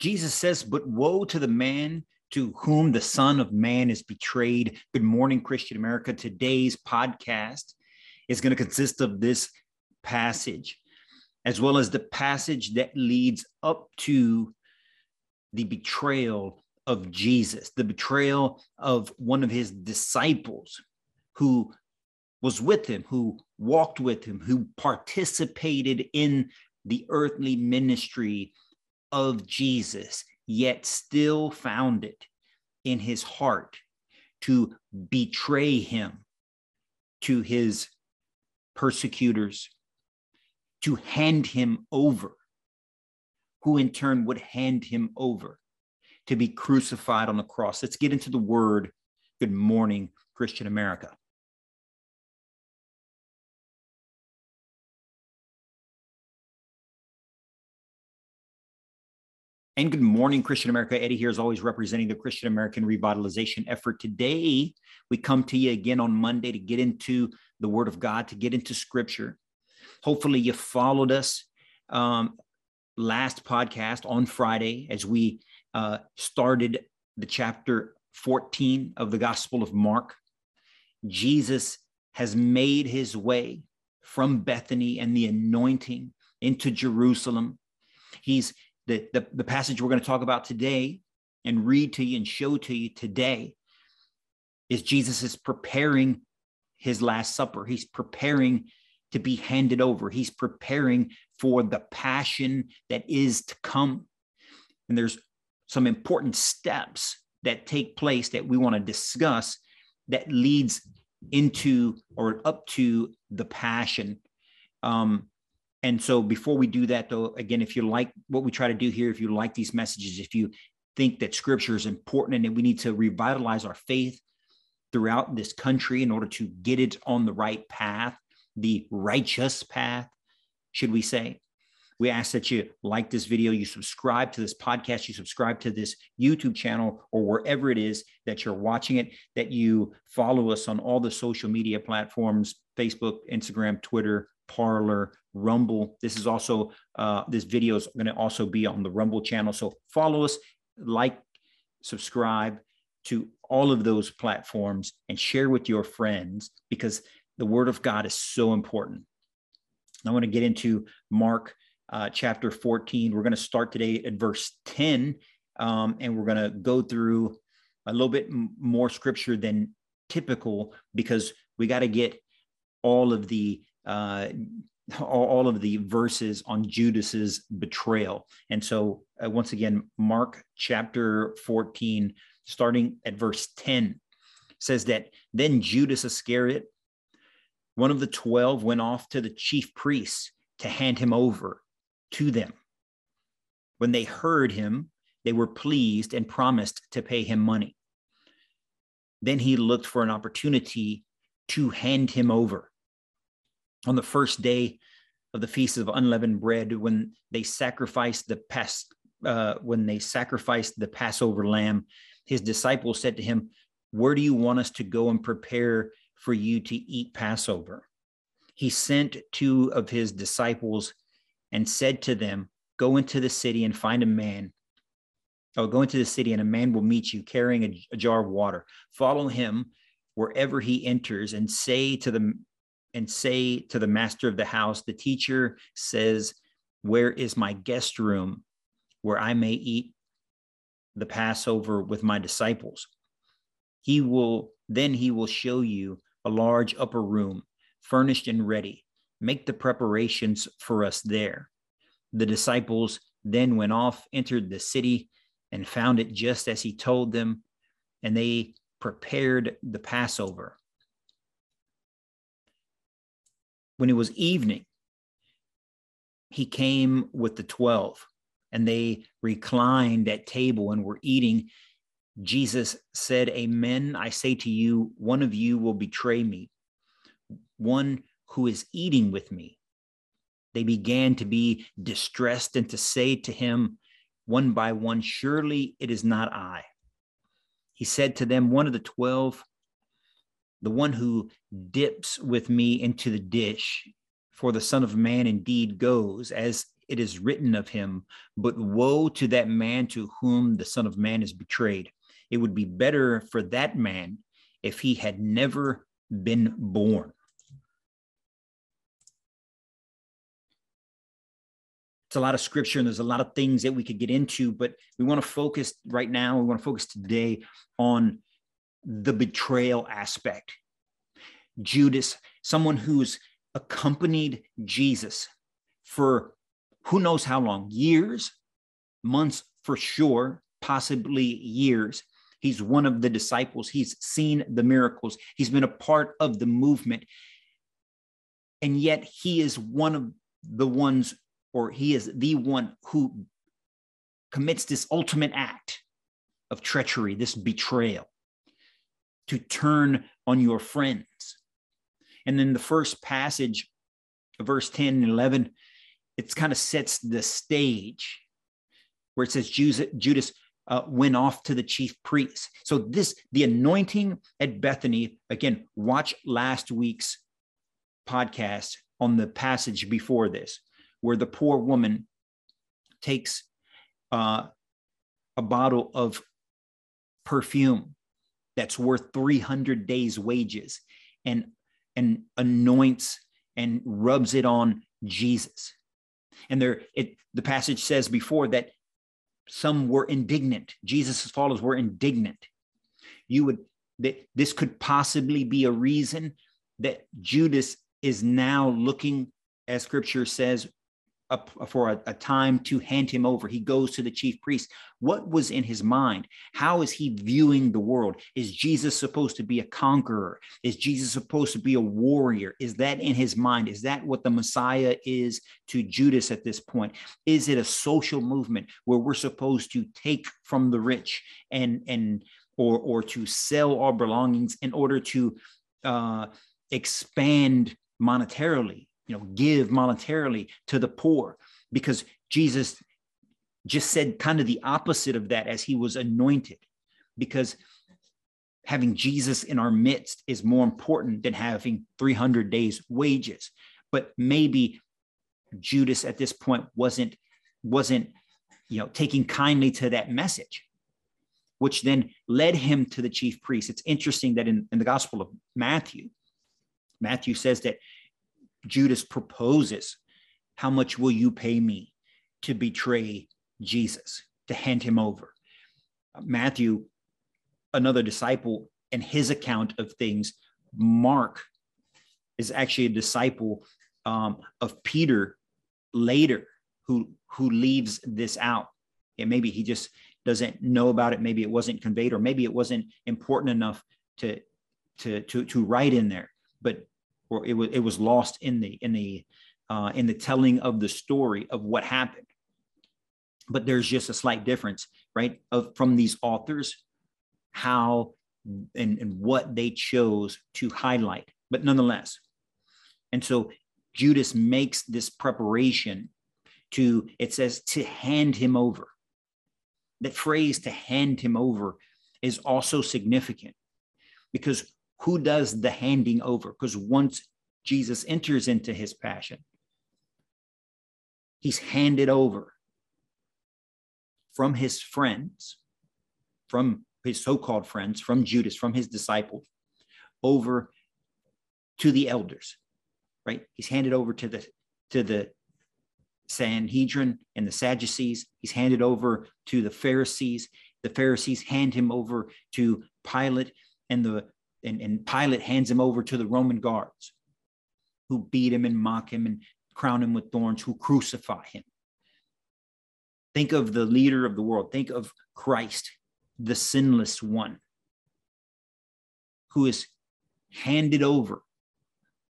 Jesus says, But woe to the man to whom the Son of Man is betrayed. Good morning, Christian America. Today's podcast is going to consist of this passage, as well as the passage that leads up to the betrayal of Jesus, the betrayal of one of his disciples who was with him, who walked with him, who participated in the earthly ministry of Jesus, yet still found it in his heart to betray him to his persecutors, to hand him over, who in turn would hand him over to be crucified on the cross. Let's get into the word. Good morning, Christian America. And good morning, Christian America. Eddie here is always representing the Christian American revitalization effort. Today, we come to you again on Monday to get into the Word of God, to get into Scripture. Hopefully, you followed us um, last podcast on Friday as we uh, started the chapter 14 of the Gospel of Mark. Jesus has made his way from Bethany and the anointing into Jerusalem. He's the, the, the passage we're going to talk about today and read to you and show to you today is Jesus is preparing his last supper. He's preparing to be handed over. He's preparing for the passion that is to come. And there's some important steps that take place that we want to discuss that leads into or up to the passion. Um, and so before we do that, though, again, if you like what we try to do here, if you like these messages, if you think that scripture is important and that we need to revitalize our faith throughout this country in order to get it on the right path, the righteous path, should we say, we ask that you like this video, you subscribe to this podcast, you subscribe to this YouTube channel, or wherever it is that you're watching it, that you follow us on all the social media platforms Facebook, Instagram, Twitter, Parler, Rumble. This is also, uh, this video is going to also be on the Rumble channel. So follow us, like, subscribe to all of those platforms and share with your friends because the word of God is so important. I want to get into Mark uh, chapter 14. We're going to start today at verse 10, um, and we're going to go through a little bit m- more scripture than typical because we got to get all of the uh, all, of the verses on Judas's betrayal. And so, uh, once again, Mark chapter 14, starting at verse 10, says that then Judas Iscariot, one of the 12, went off to the chief priests to hand him over to them. When they heard him, they were pleased and promised to pay him money. Then he looked for an opportunity to hand him over. On the first day of the feast of unleavened bread, when they sacrificed the pas- uh, when they sacrificed the Passover lamb, his disciples said to him, "Where do you want us to go and prepare for you to eat Passover?" He sent two of his disciples and said to them, Go into the city and find a man. Oh, go into the city and a man will meet you carrying a, a jar of water. Follow him wherever he enters and say to the and say to the master of the house, the teacher says, Where is my guest room where I may eat the Passover with my disciples? He will then he will show you a large upper room, furnished and ready make the preparations for us there. The disciples then went off, entered the city, and found it just as he told them, and they prepared the Passover. When it was evening, he came with the 12, and they reclined at table and were eating. Jesus said, Amen. I say to you, one of you will betray me. One who is eating with me. They began to be distressed and to say to him one by one, Surely it is not I. He said to them, One of the twelve, the one who dips with me into the dish, for the Son of Man indeed goes as it is written of him, but woe to that man to whom the Son of Man is betrayed. It would be better for that man if he had never been born. It's a lot of scripture and there's a lot of things that we could get into, but we want to focus right now, we want to focus today on the betrayal aspect. Judas, someone who's accompanied Jesus for who knows how long years, months for sure, possibly years. He's one of the disciples. He's seen the miracles. He's been a part of the movement. And yet he is one of the ones, or he is the one who commits this ultimate act of treachery, this betrayal, to turn on your friends. And then the first passage, verse 10 and 11, it kind of sets the stage where it says Judas uh, went off to the chief priests. So this, the anointing at Bethany, again, watch last week's podcast on the passage before this, where the poor woman takes uh, a bottle of perfume that's worth 300 days wages and and anoints and rubs it on Jesus. And there, it, the passage says before that some were indignant. Jesus' followers were indignant. You would, that this could possibly be a reason that Judas is now looking, as scripture says, for a, a, time to hand him over. He goes to the chief priest. What was in his mind? How is he viewing the world? Is Jesus supposed to be a conqueror? Is Jesus supposed to be a warrior? Is that in his mind? Is that what the Messiah is to Judas at this point? Is it a social movement where we're supposed to take from the rich and and or or to sell our belongings in order to uh, expand monetarily? You know, give monetarily to the poor. Because Jesus just said kind of the opposite of that as he was anointed. Because having Jesus in our midst is more important than having 300 days wages. But maybe Judas at this point wasn't wasn't you know taking kindly to that message which then led him to the chief priest it's interesting that in, in the gospel of Matthew Matthew says that Judas proposes, How much will you pay me to betray Jesus, to hand him over? Matthew, another disciple, and his account of things, Mark is actually a disciple um, of Peter later who, who leaves this out. And maybe he just doesn't know about it. Maybe it wasn't conveyed, or maybe it wasn't important enough to, to, to, to write in there. But or it was it was lost in the in the uh, in the telling of the story of what happened. But there's just a slight difference, right, of from these authors, how and, and what they chose to highlight. But nonetheless, and so Judas makes this preparation to it says to hand him over. That phrase to hand him over is also significant because who does the handing over? Because once Jesus enters into his passion, he's handed over from his friends, from his so called friends, from Judas, from his disciples, over to the elders, right? He's handed over to the to the Sanhedrin and the Sadducees. He's handed over to the Pharisees. The Pharisees hand him over to Pilate, and the and, and Pilate hands him over to the Roman guards who beat him and mock him and crown him with thorns, who crucify him. Think of the leader of the world. Think of Christ, the sinless one, who is handed over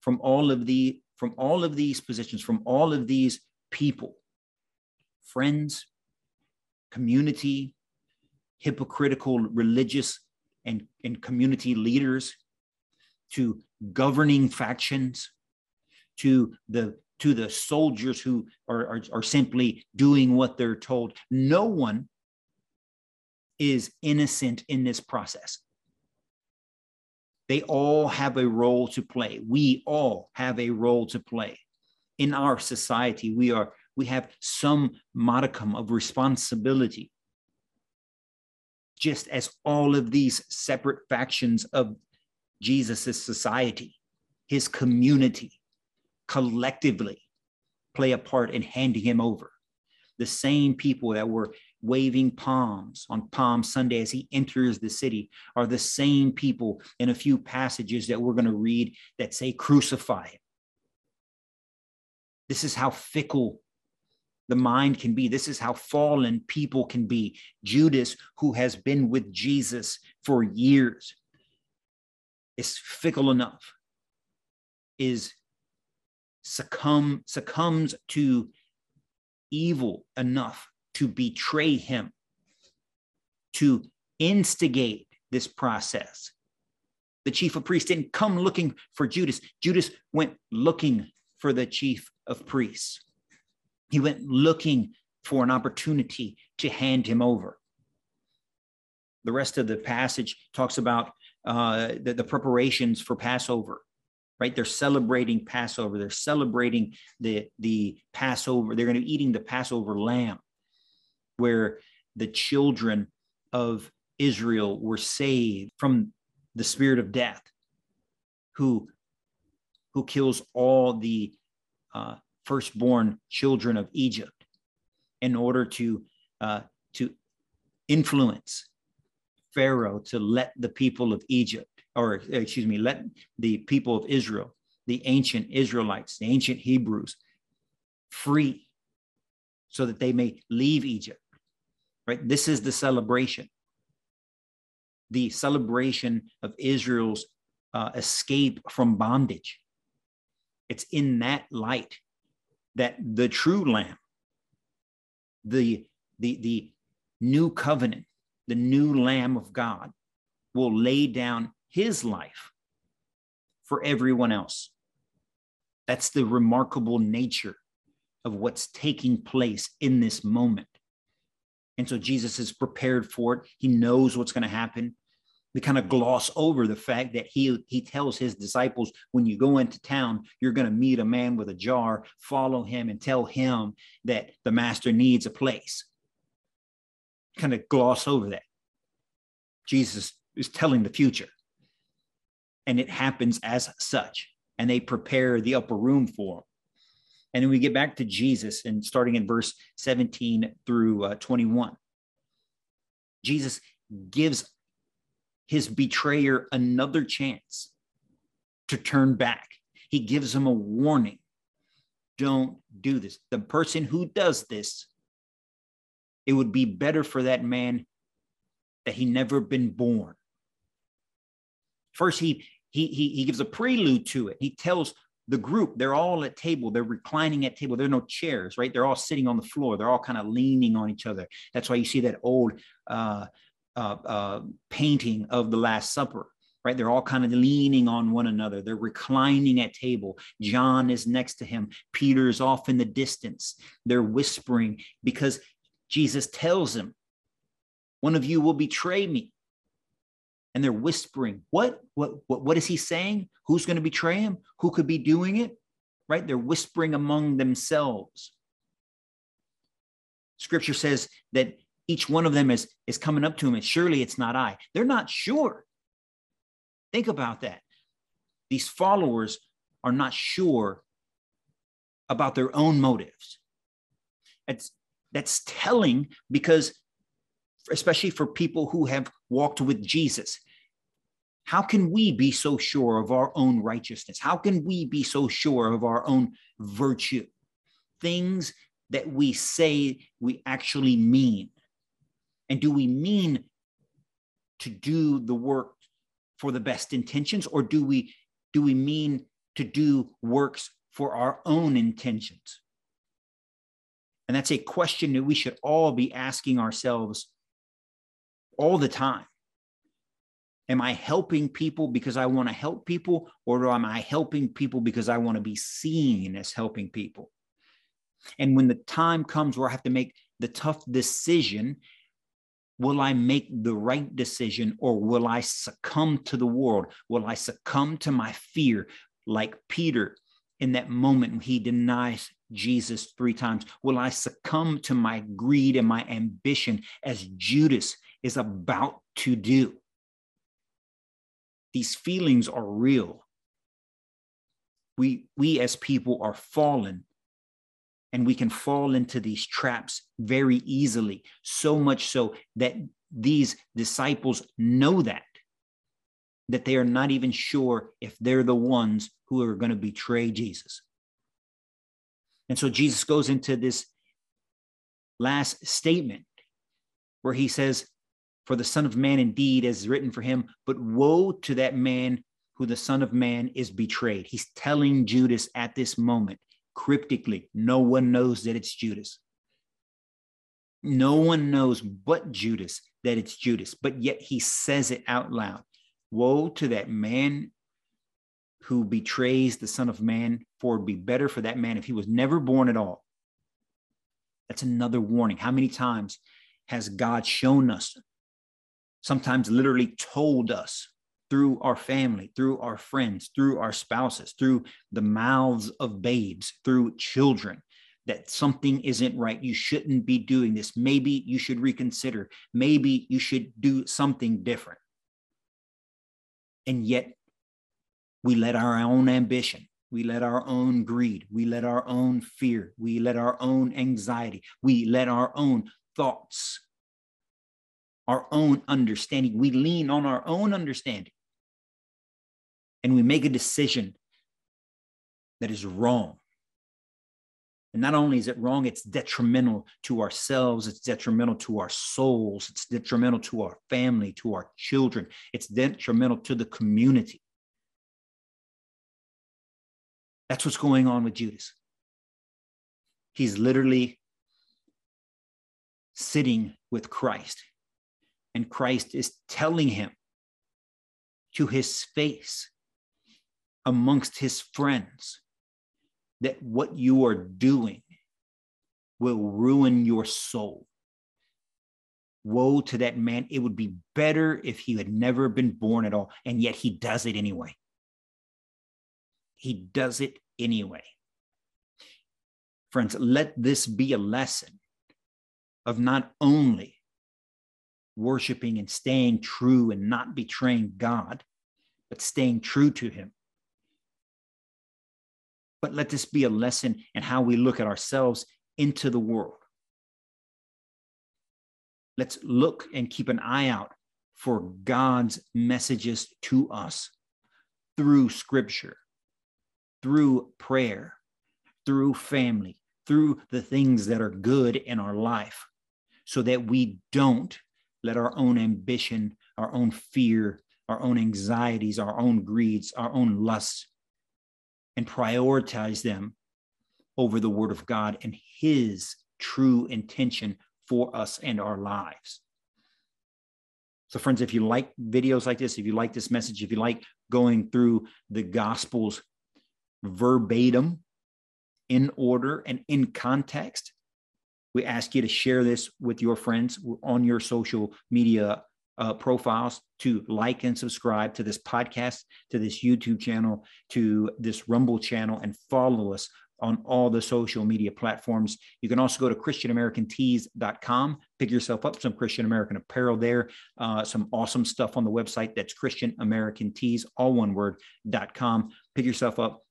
from all of the from all of these positions, from all of these people, friends, community, hypocritical religious and, and community leaders to governing factions to the to the soldiers who are, are, are simply doing what they're told. No one is innocent in this process. They all have a role to play. We all have a role to play. In our society we are we have some modicum of responsibility. Just as all of these separate factions of Jesus' society, his community, collectively play a part in handing him over. The same people that were waving palms on Palm Sunday as he enters the city are the same people in a few passages that we're going to read that say, Crucify him. This is how fickle the mind can be. This is how fallen people can be. Judas, who has been with Jesus for years, is fickle enough, is succumb succumbs to evil enough to betray him, to instigate this process. The chief of priests didn't come looking for Judas. Judas went looking for the chief of priests. He went looking for an opportunity to hand him over. The rest of the passage talks about uh, the, the preparations for Passover right? They're celebrating passover. They're celebrating the the passover. They're going to be eating the passover lamb where the children of israel were saved from the spirit of death who who kills all the uh, firstborn children of egypt in order to uh, to influence pharaoh to let the people of egypt or excuse me, let the people of Israel, the ancient Israelites, the ancient Hebrews, free so that they may leave Egypt. Right? This is the celebration. The celebration of Israel's uh, escape from bondage. It's in that light that the true lamb, the, the, the new covenant, the new lamb of God will lay down his life for everyone else. That's the remarkable nature of what's taking place in this moment. And so Jesus is prepared for it. He knows what's going to happen. We kind of gloss over the fact that he, he tells his disciples when you go into town, you're going to meet a man with a jar, follow him and tell him that the master needs a place. Kind of gloss over that. Jesus is telling the future and it happens as such. And they prepare the upper room for him. And then we get back to Jesus and starting in verse 17 through uh, 21. Jesus gives his betrayer another chance to turn back. He gives him a warning. Don't do this. The person who does this, it would be better for that man that he never been born. First, he he, he, he gives a prelude to it. He tells the group, they're all at table, they're reclining at table. There are no chairs, right? They're all sitting on the floor. They're all kind of leaning on each other. That's why you see that old uh, uh, uh, painting of the Last Supper, right? They're all kind of leaning on one another. They're reclining at table. John is next to him. Peter's off in the distance. They're whispering because Jesus tells them, one of you will betray me and they're whispering, what, what, what, what is he saying? Who's going to betray him? Who could be doing it? Right? They're whispering among themselves. Scripture says that each one of them is, is coming up to him and surely it's not I. They're not sure. Think about that. These followers are not sure about their own motives. That's, that's telling because especially for people who have walked with Jesus. How can we be so sure of our own righteousness? How can we be so sure of our own virtue? Things that we say we actually mean. And do we mean to do the work for the best intentions or do we do we mean to do works for our own intentions? And that's a question that we should all be asking ourselves all the time. Am I helping people because I want to help people, or am I helping people because I want to be seen as helping people? And when the time comes where I have to make the tough decision, will I make the right decision or will I succumb to the world? Will I succumb to my fear like Peter in that moment when he denies Jesus three times? Will I succumb to my greed and my ambition as Judas is about to do? These feelings are real. We, we as people are fallen and we can fall into these traps very easily, so much so that these disciples know that that they are not even sure if they're the ones who are going to betray Jesus. And so Jesus goes into this last statement where he says, For the Son of Man indeed is written for him, but woe to that man who the Son of Man is betrayed. He's telling Judas at this moment, cryptically, no one knows that it's Judas. No one knows but Judas that it's Judas, but yet he says it out loud. Woe to that man who betrays the Son of Man, for it would be better for that man if he was never born at all. That's another warning. How many times has God shown us, sometimes literally told us through our family, through our friends, through our spouses, through the mouths of babes, through children, that something isn't right. You shouldn't be doing this. Maybe you should reconsider. Maybe you should do something different. And yet, we let our own ambition, we let our own greed, we let our own fear, we let our own anxiety, we let our own thoughts, our own understanding, we lean on our own understanding and we make a decision that is wrong. And not only is it wrong, it's detrimental to ourselves, it's detrimental to our souls, it's detrimental to our family, to our children, it's detrimental to the community. That's what's going on with Judas. He's literally sitting with Christ, and Christ is telling him to his face amongst his friends that what you are doing will ruin your soul. Woe to that man. It would be better if he had never been born at all. And yet he does it anyway. He does it anyway. Friends, let this be a lesson of not only worshiping and staying true and not betraying God, but staying true to Him but let this be a lesson in how we look at ourselves into the world. Let's look and keep an eye out for God's messages to us through scripture, through prayer, through family, through the things that are good in our life, so that we don't let our own ambition, our own fear, our own anxieties, our own greeds, our own lusts and prioritize them over the word of God and his true intention for us and our lives. So, friends, if you like videos like this, if you like this message, if you like going through the Gospels verbatim, in order, and in context, we ask you to share this with your friends on your social media uh, profiles to like and subscribe to this podcast, to this YouTube channel, to this Rumble channel, and follow us on all the social media platforms. You can also go to ChristianAmericanTees.com, pick yourself up some Christian American apparel there, uh, some awesome stuff on the website. That's Christian American Tees, all one word, .com. Pick yourself up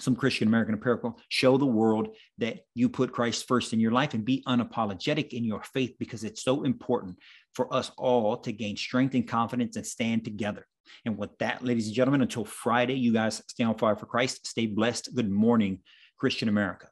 some Christian American apparel. Show the world that you put Christ first in your life and be unapologetic in your faith because it's so important for us all to gain strength and confidence and stand together. And with that, ladies and gentlemen, until Friday, you guys stay on fire for Christ. Stay blessed. Good morning, Christian America.